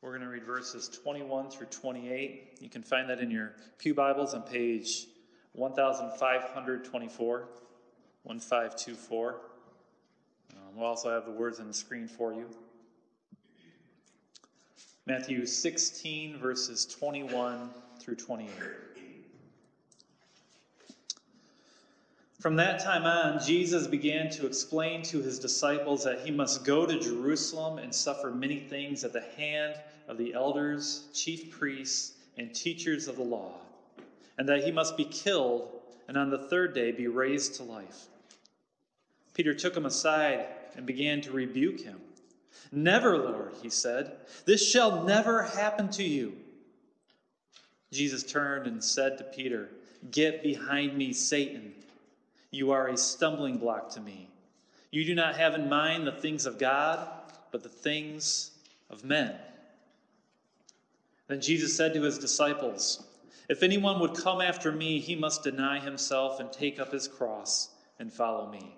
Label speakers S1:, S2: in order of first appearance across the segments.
S1: We're going to read verses 21 through 28. You can find that in your Pew Bibles on page 1524, 1524. Um, we'll also have the words on the screen for you. Matthew 16, verses 21 through 28. From that time on, Jesus began to explain to his disciples that he must go to Jerusalem and suffer many things at the hand of the elders, chief priests, and teachers of the law, and that he must be killed and on the third day be raised to life. Peter took him aside and began to rebuke him. Never, Lord, he said, this shall never happen to you. Jesus turned and said to Peter, Get behind me, Satan. You are a stumbling block to me. You do not have in mind the things of God, but the things of men. Then Jesus said to his disciples, If anyone would come after me, he must deny himself and take up his cross and follow me.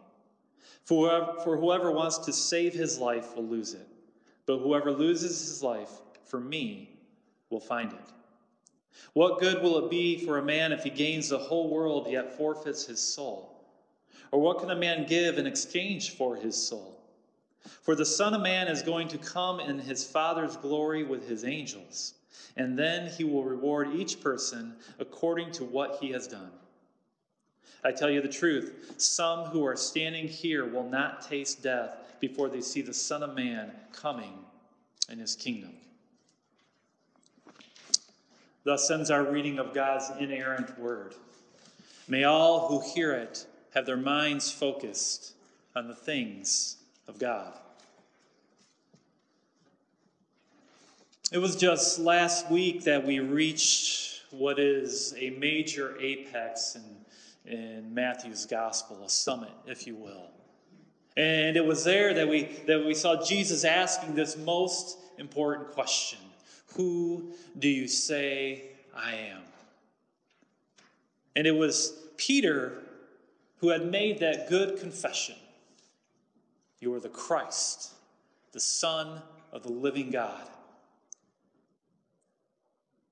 S1: For whoever, for whoever wants to save his life will lose it, but whoever loses his life for me will find it. What good will it be for a man if he gains the whole world yet forfeits his soul? Or what can a man give in exchange for his soul? For the Son of Man is going to come in his Father's glory with his angels, and then he will reward each person according to what he has done. I tell you the truth, some who are standing here will not taste death before they see the Son of Man coming in his kingdom. Thus ends our reading of God's inerrant word. May all who hear it have their minds focused on the things of God. It was just last week that we reached what is a major apex in, in Matthew's gospel, a summit, if you will. And it was there that we, that we saw Jesus asking this most important question Who do you say I am? And it was Peter who had made that good confession You are the Christ, the Son of the living God.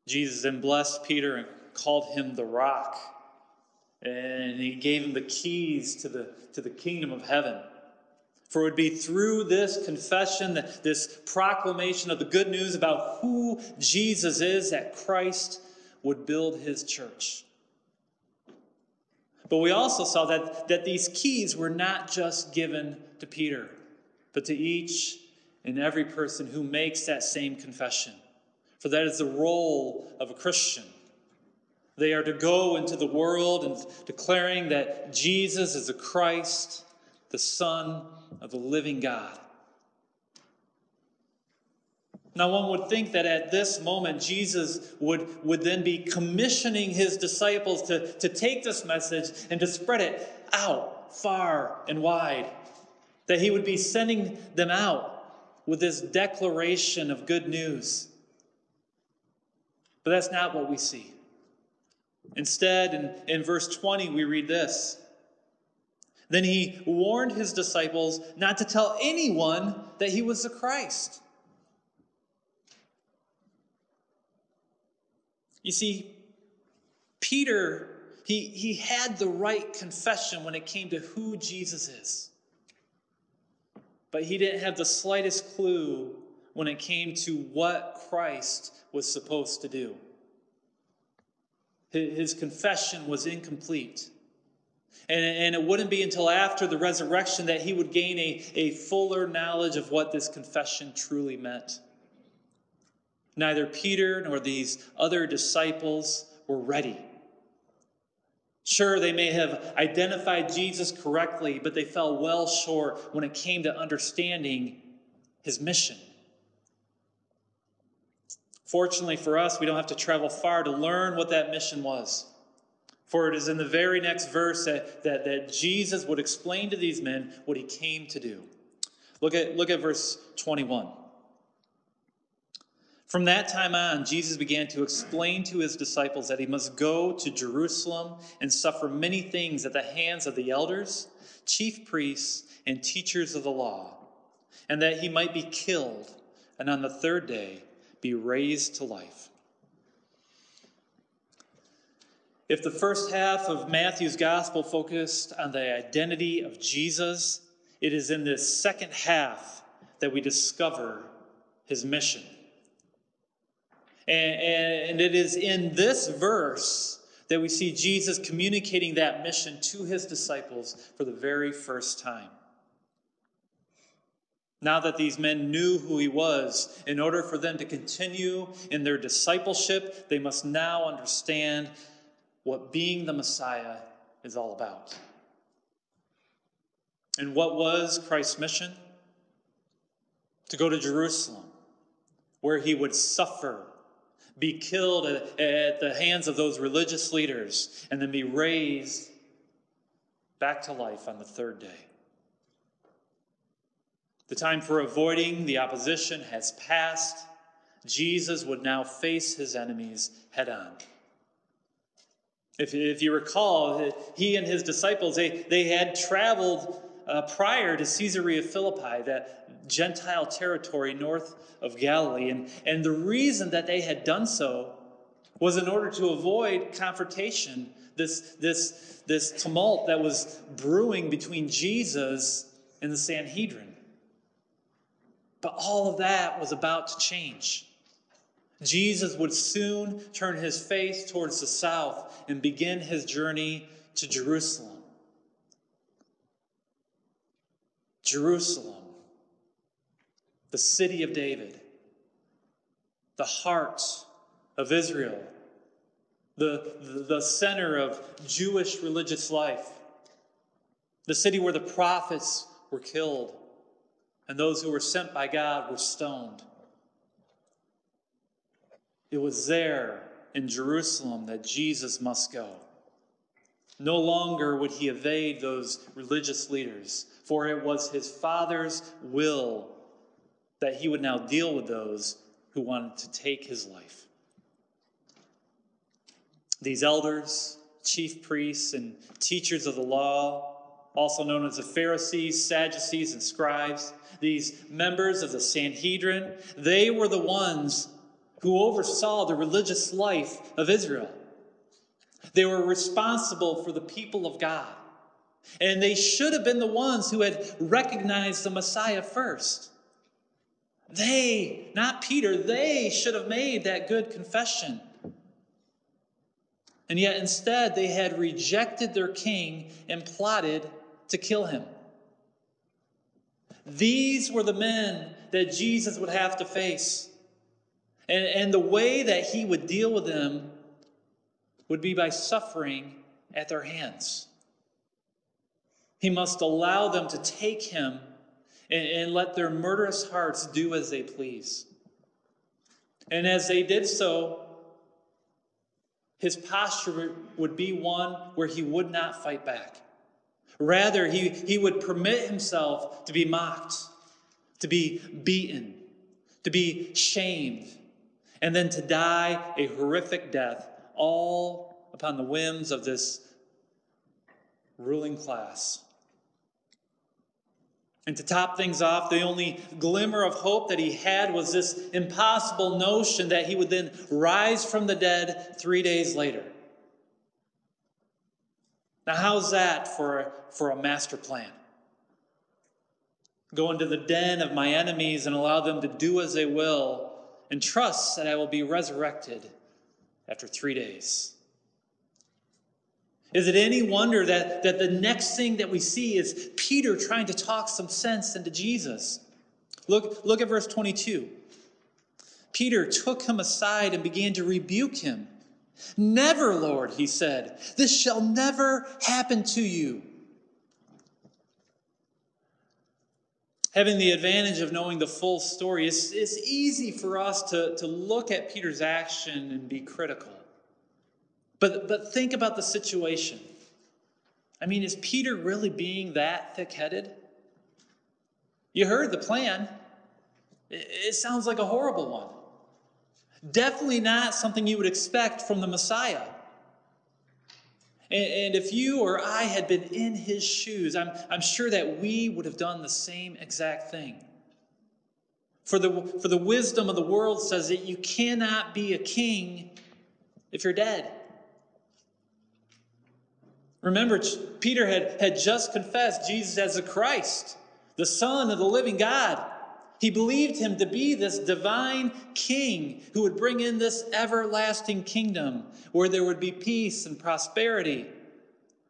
S1: Jesus then blessed Peter and called him the rock. And he gave him the keys to the, to the kingdom of heaven. For it would be through this confession, this proclamation of the good news about who Jesus is, that Christ would build his church. But we also saw that, that these keys were not just given to Peter, but to each and every person who makes that same confession. For that is the role of a Christian. They are to go into the world and declaring that Jesus is the Christ, the Son of the living God. Now, one would think that at this moment, Jesus would, would then be commissioning his disciples to, to take this message and to spread it out far and wide. That he would be sending them out with this declaration of good news. But that's not what we see. Instead, in, in verse 20, we read this Then he warned his disciples not to tell anyone that he was the Christ. You see, Peter, he, he had the right confession when it came to who Jesus is. But he didn't have the slightest clue when it came to what Christ was supposed to do. His confession was incomplete. And, and it wouldn't be until after the resurrection that he would gain a, a fuller knowledge of what this confession truly meant. Neither Peter nor these other disciples were ready. Sure, they may have identified Jesus correctly, but they fell well short when it came to understanding his mission. Fortunately for us, we don't have to travel far to learn what that mission was. For it is in the very next verse that, that, that Jesus would explain to these men what he came to do. Look at, look at verse 21. From that time on, Jesus began to explain to his disciples that he must go to Jerusalem and suffer many things at the hands of the elders, chief priests, and teachers of the law, and that he might be killed, and on the third day be raised to life. If the first half of Matthew's gospel focused on the identity of Jesus, it is in this second half that we discover his mission. And, and, it is in this verse that we see Jesus communicating that mission to his disciples for the very first time. Now that these men knew who he was, in order for them to continue in their discipleship, they must now understand what being the Messiah is all about. And what was Christ's mission? To go to Jerusalem, where he would suffer, be killed at, at the hands of those religious leaders, and then be raised back to life on the third day. The time for avoiding the opposition has passed. Jesus would now face his enemies head on. If, if you recall, he and his disciples, they, they had traveled uh, prior to Caesarea Philippi, that Gentile territory north of Galilee. And, and the reason that they had done so was in order to avoid confrontation, this, this, this tumult that was brewing between Jesus and the Sanhedrin. But all of that was about to change. Jesus would soon turn his face towards the south and begin his journey to Jerusalem. Jerusalem, the city of David, the heart of Israel, the, the, center of Jewish religious life, the city where the prophets were killed and those who were sent by God were stoned. It was there in Jerusalem that Jesus must go. No longer would he evade those religious leaders, for it was his Father's will that he would now deal with those who wanted to take his life. These elders, chief priests, and teachers of the law, also known as the Pharisees, Sadducees, and scribes, these members of the Sanhedrin, they were the ones who oversaw the religious life of Israel. They were responsible for the people of God. And they should have been the ones who had recognized the Messiah first. They, not Peter, they should have made that good confession. And yet instead, they had rejected their king and plotted to kill him. These were the men that Jesus would have to face. And, and the way that he would deal with them would be by suffering at their hands. He must allow them to take him and, and let their murderous hearts do as they please. And as they did so, his posture would be one where he would not fight back. Rather, he, he would permit himself to be mocked, to be beaten, to be shamed, and then to die a horrific death, all upon the whims of this ruling class. And to top things off, the only glimmer of hope that he had was this impossible notion that he would then rise from the dead three days later. Now, how's that for, for a master plan? Go into the den of my enemies and allow them to do as they will, and trust that I will be resurrected after three days. Is it any wonder that, that the next thing that we see is Peter trying to talk some sense into Jesus? Look, look at verse 22. Peter took him aside and began to rebuke him. Never, Lord, he said, this shall never happen to you. Having the advantage of knowing the full story, it's, it's easy for us to, to look at Peter's action and be critical. But, but think about the situation. I mean, is Peter really being that thick headed? You heard the plan. It, sounds like a horrible one. Definitely not something you would expect from the Messiah. And, and if you or I had been in his shoes, I'm, I'm sure that we would have done the same exact thing. For the, for the wisdom of the world says that you cannot be a king if you're dead. Remember, Peter had, had just confessed Jesus as the Christ, the Son of the living God. He believed him to be this divine king who would bring in this everlasting kingdom where there would be peace and prosperity.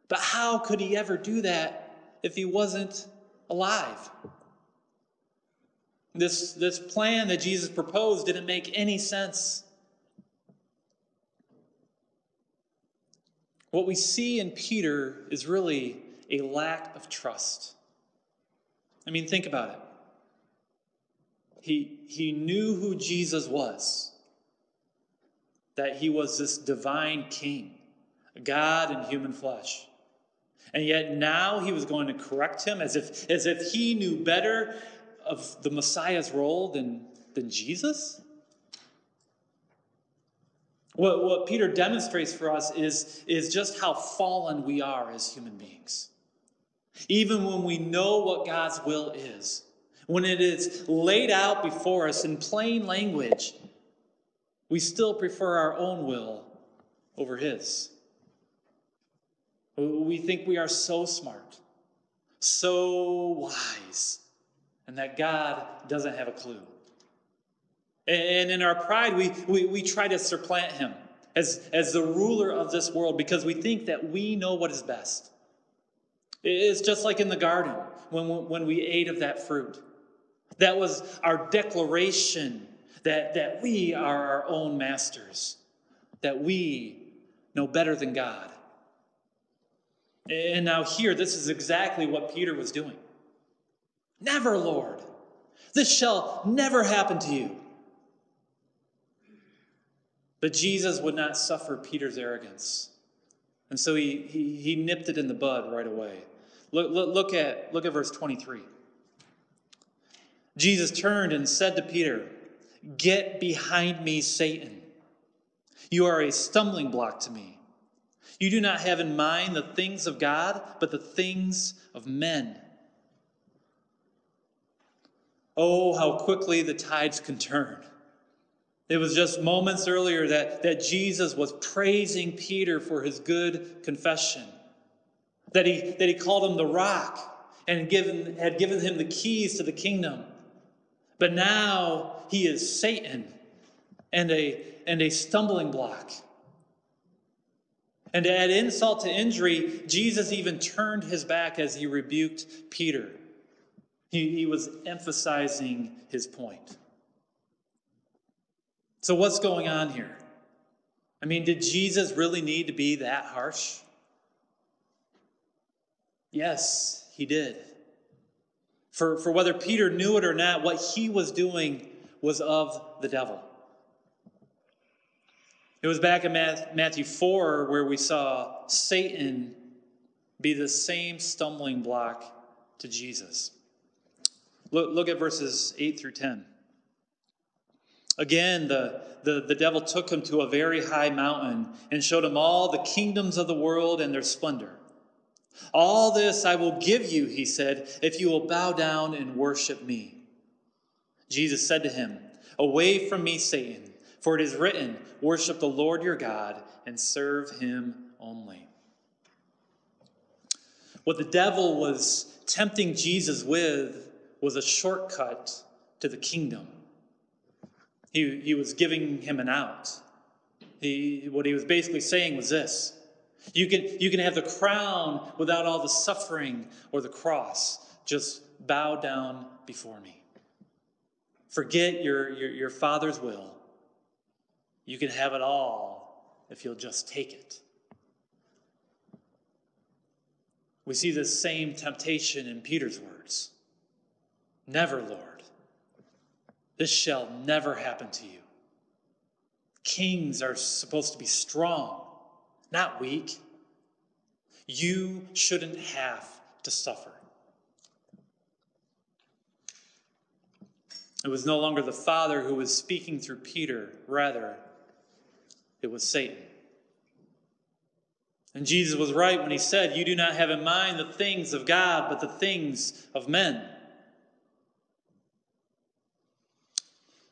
S1: But how could he ever do that if he wasn't alive? This, this plan that Jesus proposed didn't make any sense. What we see in Peter is really a lack of trust. I mean, think about it. He, he knew who Jesus was, that he was this divine king, God in human flesh. And yet now he was going to correct him as if, as if he knew better of the Messiah's role than, than Jesus? What, what Peter demonstrates for us is, is just how fallen we are as human beings. Even when we know what God's will is, when it is laid out before us in plain language, we still prefer our own will over His. We think we are so smart, so wise, and that God doesn't have a clue. And in our pride, we, we, we try to supplant him as, as the ruler of this world because we think that we know what is best. It's just like in the garden when, when we ate of that fruit. That was our declaration that, that we are our own masters, that we know better than God. And now, here, this is exactly what Peter was doing. Never, Lord. This shall never happen to you. But Jesus would not suffer Peter's arrogance. And so he, he, he nipped it in the bud right away. Look, look, look, at, look at verse 23. Jesus turned and said to Peter, Get behind me, Satan. You are a stumbling block to me. You do not have in mind the things of God, but the things of men. Oh, how quickly the tides can turn. It was just moments earlier that, that Jesus was praising Peter for his good confession, that he, that he called him the rock and given, had given him the keys to the kingdom. But now he is Satan and a, and a stumbling block. And to add insult to injury, Jesus even turned his back as he rebuked Peter. He, he was emphasizing his point. So, what's going on here? I mean, did Jesus really need to be that harsh? Yes, he did. For, for whether Peter knew it or not, what he was doing was of the devil. It was back in Matthew 4 where we saw Satan be the same stumbling block to Jesus. Look, look at verses 8 through 10. Again, the, the, the devil took him to a very high mountain and showed him all the kingdoms of the world and their splendor. All this I will give you, he said, if you will bow down and worship me. Jesus said to him, Away from me, Satan, for it is written, Worship the Lord your God and serve him only. What the devil was tempting Jesus with was a shortcut to the kingdom. He, he was giving him an out. He, what he was basically saying was this you can, you can have the crown without all the suffering or the cross. Just bow down before me. Forget your, your, your Father's will. You can have it all if you'll just take it. We see this same temptation in Peter's words Never, Lord. This shall never happen to you. Kings are supposed to be strong, not weak. You shouldn't have to suffer. It was no longer the Father who was speaking through Peter, rather, it was Satan. And Jesus was right when he said, You do not have in mind the things of God, but the things of men.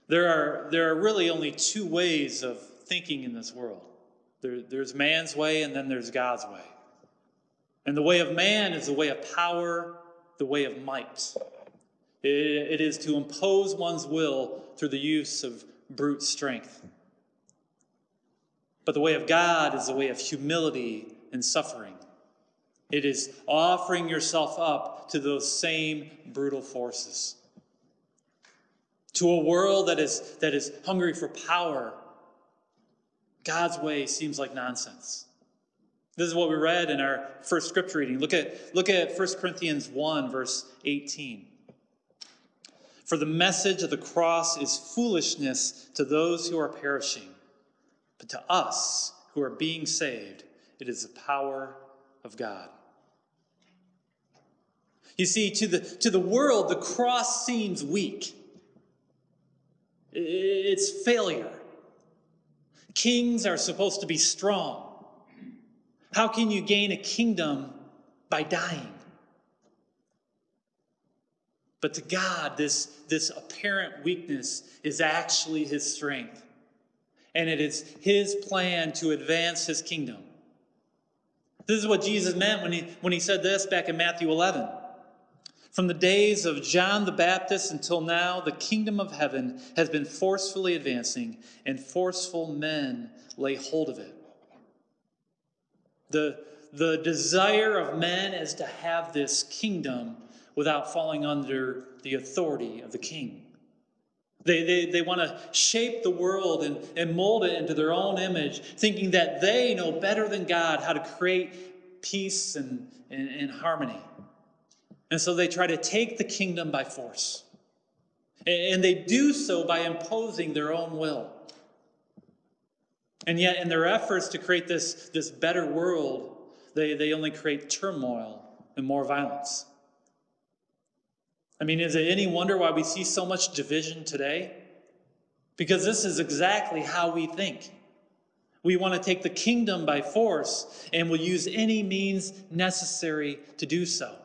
S1: There are, there are really only two ways of thinking in this world there, there's man's way, and then there's God's way. And the way of man is the way of power, the way of might. it, it is to impose one's will through the use of brute strength. But the way of God is the way of humility and suffering. It is offering yourself up to those same brutal forces. To a world that is, that is hungry for power, God's way seems like nonsense. This is what we read in our first scripture reading. Look at, look at 1 Corinthians 1, verse 18. For the message of the cross is foolishness to those who are perishing but to us who are being saved, it is the power of God. You see, to the, to the world, the cross seems weak. It's failure. Kings are supposed to be strong. How can you gain a kingdom by dying? But to God, this, this apparent weakness is actually his strength and it is his plan to advance his kingdom. This is what Jesus meant when he, when he said this back in Matthew 11. From the days of John the Baptist until now, the kingdom of heaven has been forcefully advancing, and forceful men lay hold of it. The, the desire of men is to have this kingdom without falling under the authority of the king. They, they, they want to shape the world and, and mold it into their own image, thinking that they know better than God how to create peace and, and, and harmony. And so they try to take the kingdom by force. And they do so by imposing their own will. And yet, in their efforts to create this, this better world, they, they only create turmoil and more violence. I mean, is it any wonder why we see so much division today? Because this is exactly how we think. We want to take the kingdom by force and will use any means necessary to do so.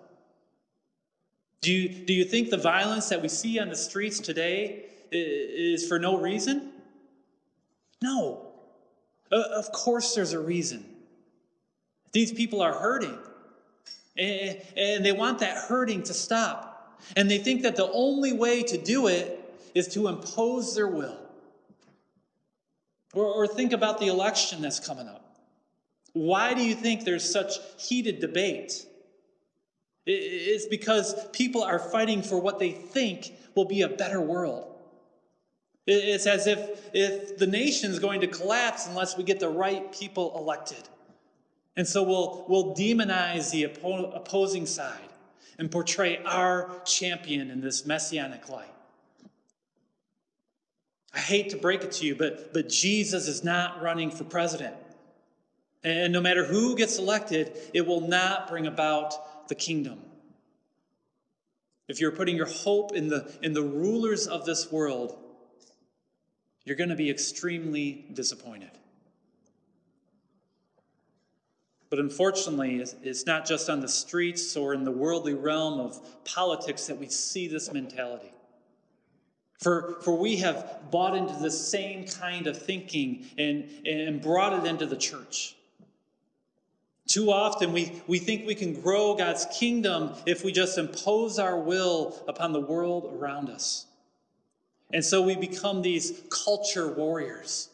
S1: Do you, do you think the violence that we see on the streets today is for no reason? No. Of course, there's a reason. These people are hurting, and they want that hurting to stop. And they think that the only way to do it is to impose their will. Or, or think about the election that's coming up. Why do you think there's such heated debate? It's because people are fighting for what they think will be a better world. It's as if, if the nation's going to collapse unless we get the right people elected. And so we'll, we'll demonize the oppo- opposing side and portray our champion in this messianic light. I hate to break it to you, but, but Jesus is not running for president. And no matter who gets elected, it will not bring about the kingdom. If you're putting your hope in the, in the rulers of this world, you're going to be extremely disappointed. But unfortunately, it's not just on the streets or in the worldly realm of politics that we see this mentality. For, for we have bought into the same kind of thinking and, and brought it into the church. Too often, we, we think we can grow God's kingdom if we just impose our will upon the world around us. And so we become these culture warriors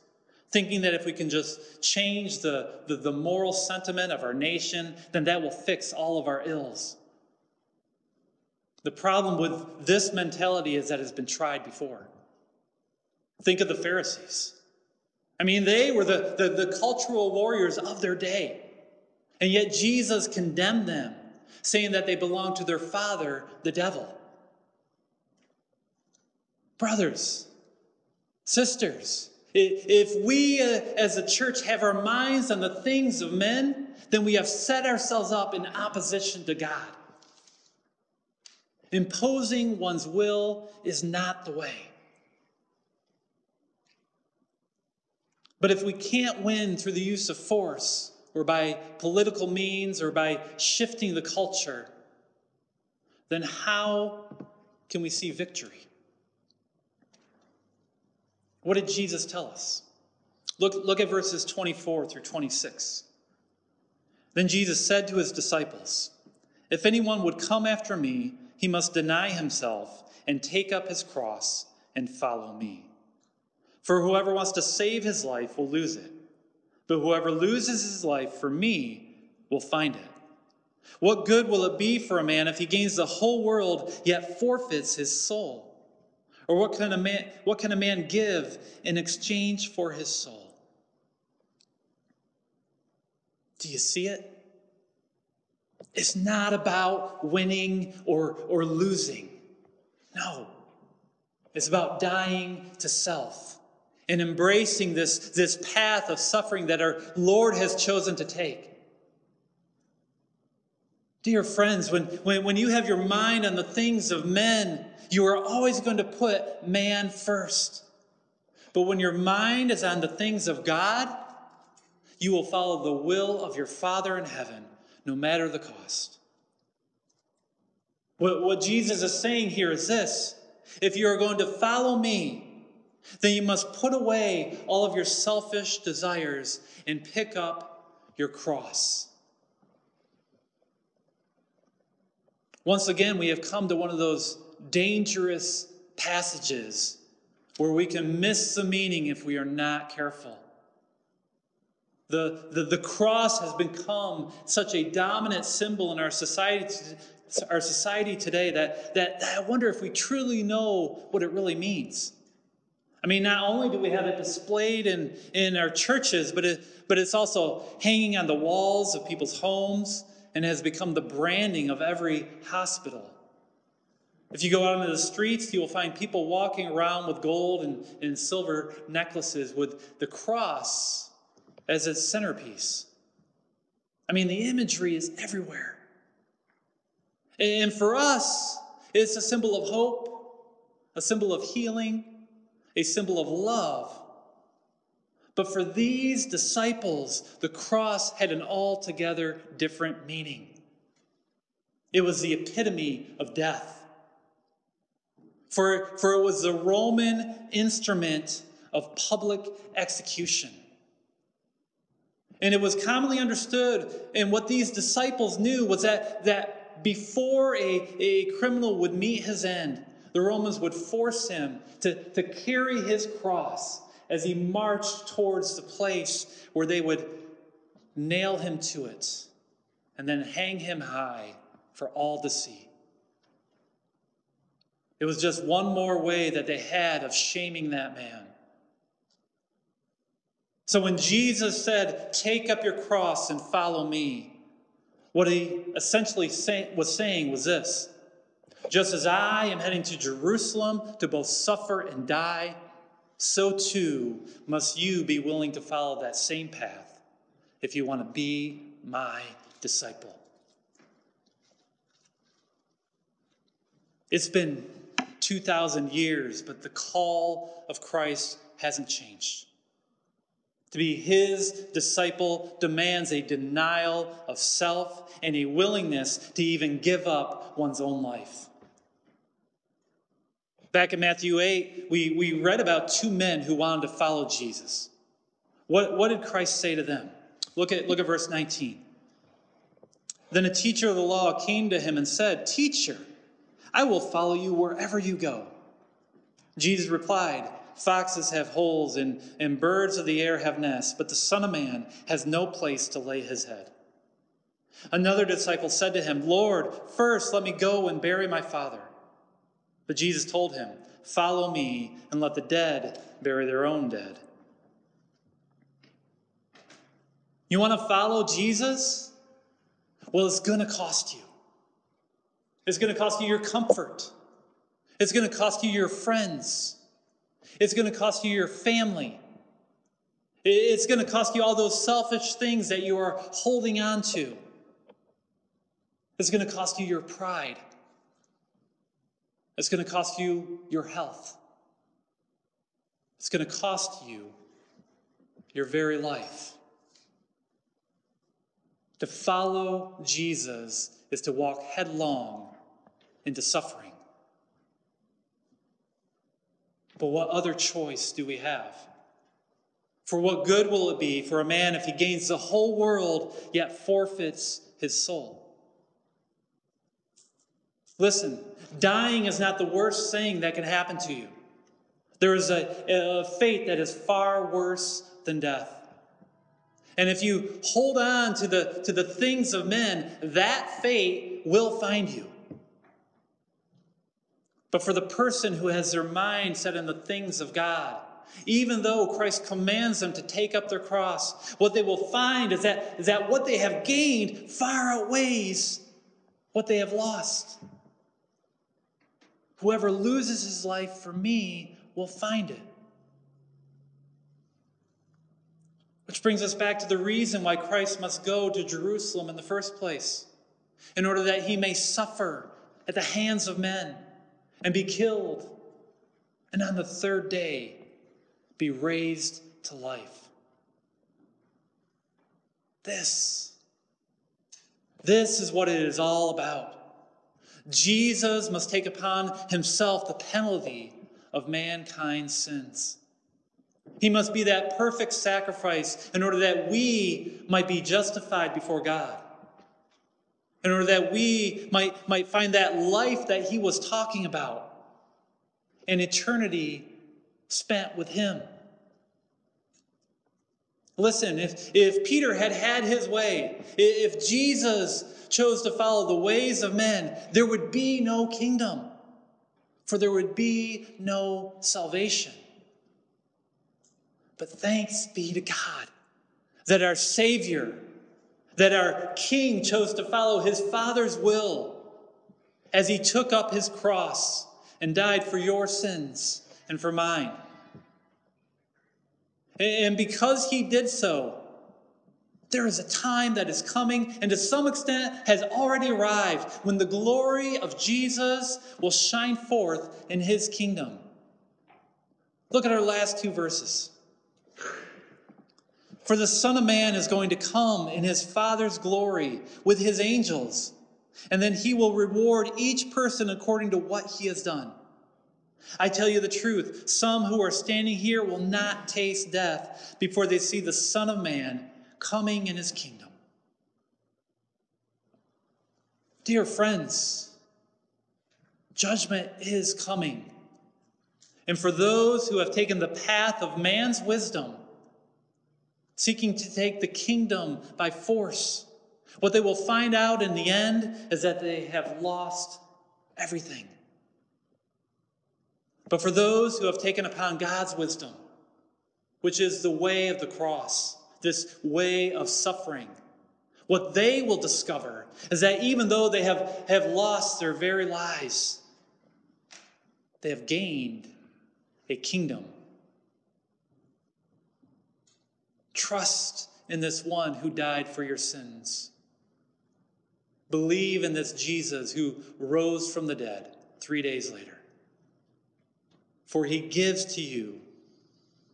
S1: thinking that if we can just change the, the, the, moral sentiment of our nation, then that will fix all of our ills. The problem with this mentality is that it's been tried before. Think of the Pharisees. I mean, they were the, the, the cultural warriors of their day. And yet Jesus condemned them, saying that they belonged to their father, the devil. Brothers, sisters, if we uh, as a church have our minds on the things of men, then we have set ourselves up in opposition to God. Imposing one's will is not the way. But if we can't win through the use of force, or by political means, or by shifting the culture, then how can we see victory? What did Jesus tell us? Look, look at verses 24 through 26. Then Jesus said to his disciples, If anyone would come after me, he must deny himself and take up his cross and follow me. For whoever wants to save his life will lose it, but whoever loses his life for me will find it. What good will it be for a man if he gains the whole world yet forfeits his soul? Or what can a man, what can a man give in exchange for his soul? Do you see it? It's not about winning or, or losing. No. It's about dying to self and embracing this, this path of suffering that our Lord has chosen to take. Dear friends, when, when, when you have your mind on the things of men, you are always going to put man first. But when your mind is on the things of God, you will follow the will of your Father in heaven, no matter the cost. What, what Jesus is saying here is this if you are going to follow me, then you must put away all of your selfish desires and pick up your cross. Once again, we have come to one of those dangerous passages where we can miss the meaning if we are not careful. The, the, the cross has become such a dominant symbol in our society, our society today that, that, that I wonder if we truly know what it really means. I mean, not only do we have it displayed in, in our churches, but, it, but it's also hanging on the walls of people's homes and has become the branding of every hospital. If you go out into the streets, you will find people walking around with gold and, and silver necklaces with the cross as its centerpiece. I mean, the imagery is everywhere. And for us, it's a symbol of hope, a symbol of healing, a symbol of love. But for these disciples, the cross had an altogether different meaning. It was the epitome of death. For, for it was the Roman instrument of public execution. And it was commonly understood, and what these disciples knew was that, that before a, a criminal would meet his end, the Romans would force him to, to carry his cross as he marched towards the place where they would nail him to it and then hang him high for all to see. It was just one more way that they had of shaming that man. So when Jesus said, Take up your cross and follow me, what he essentially say, was saying was this Just as I am heading to Jerusalem to both suffer and die, so too must you be willing to follow that same path if you want to be my disciple. It's been 2,000 years, but the call of Christ hasn't changed. To be his disciple demands a denial of self and a willingness to even give up one's own life. Back in Matthew 8, we, we read about two men who wanted to follow Jesus. What, what did Christ say to them? Look at, look at verse 19. Then a teacher of the law came to him and said, Teacher, I will follow you wherever you go. Jesus replied, Foxes have holes and, and birds of the air have nests, but the Son of Man has no place to lay his head. Another disciple said to him, Lord, first let me go and bury my father. But Jesus told him, Follow me and let the dead bury their own dead. You want to follow Jesus? Well, it's going to cost you. It's going to cost you your comfort. It's going to cost you your friends. It's going to cost you your family. It's going to cost you all those selfish things that you are holding on to. It's going to cost you your pride. It's going to cost you your health. It's going to cost you your very life. To follow Jesus is to walk headlong into suffering. But what other choice do we have? For what good will it be for a man if he gains the whole world yet forfeits his soul? Listen, dying is not the worst thing that can happen to you. There is a, a fate that is far worse than death. And if you hold on to the, to the things of men, that fate will find you. But for the person who has their mind set on the things of God, even though Christ commands them to take up their cross, what they will find is that, is that what they have gained far outweighs what they have lost. Whoever loses his life for me will find it. Which brings us back to the reason why Christ must go to Jerusalem in the first place, in order that he may suffer at the hands of men and be killed, and on the third day be raised to life. This, this is what it is all about. Jesus must take upon himself the penalty of mankind's sins. He must be that perfect sacrifice in order that we might be justified before God. In order that we might, might find that life that he was talking about, an eternity spent with him. Listen, if, if Peter had had his way, if Jesus chose to follow the ways of men, there would be no kingdom, for there would be no salvation. But thanks be to God that our Savior, that our King chose to follow his Father's will as he took up his cross and died for your sins and for mine. And because he did so, there is a time that is coming and to some extent has already arrived when the glory of Jesus will shine forth in his kingdom. Look at our last two verses. For the Son of Man is going to come in his Father's glory with his angels, and then he will reward each person according to what he has done. I tell you the truth, some who are standing here will not taste death before they see the Son of Man coming in his kingdom. Dear friends, judgment is coming. And for those who have taken the path of man's wisdom, seeking to take the kingdom by force. What they will find out in the end is that they have lost everything. But for those who have taken upon God's wisdom, which is the way of the cross, this way of suffering, what they will discover is that even though they have, have lost their very lives, they have gained a kingdom Trust in this one who died for your sins. Believe in this Jesus who rose from the dead three days later. For he gives to you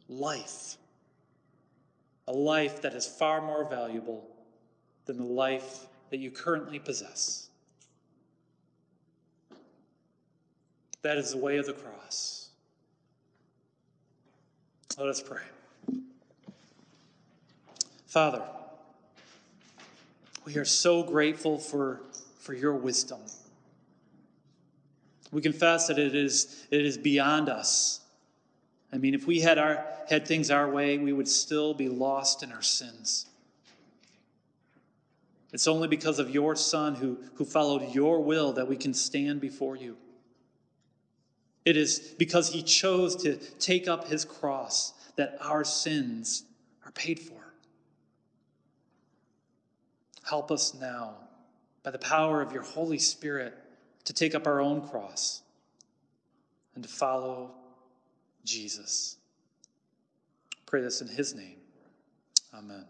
S1: life, a life that is far more valuable than the life that you currently possess. That is the way of the cross. Let us pray. Father, we are so grateful for, for your wisdom. We confess that it is, it is beyond us. I mean, if we had, our, had things our way, we would still be lost in our sins. It's only because of your Son who, who followed your will that we can stand before you. It is because he chose to take up his cross that our sins are paid for. Help us now, by the power of your Holy Spirit, to take up our own cross and to follow Jesus. Pray this in his name. Amen.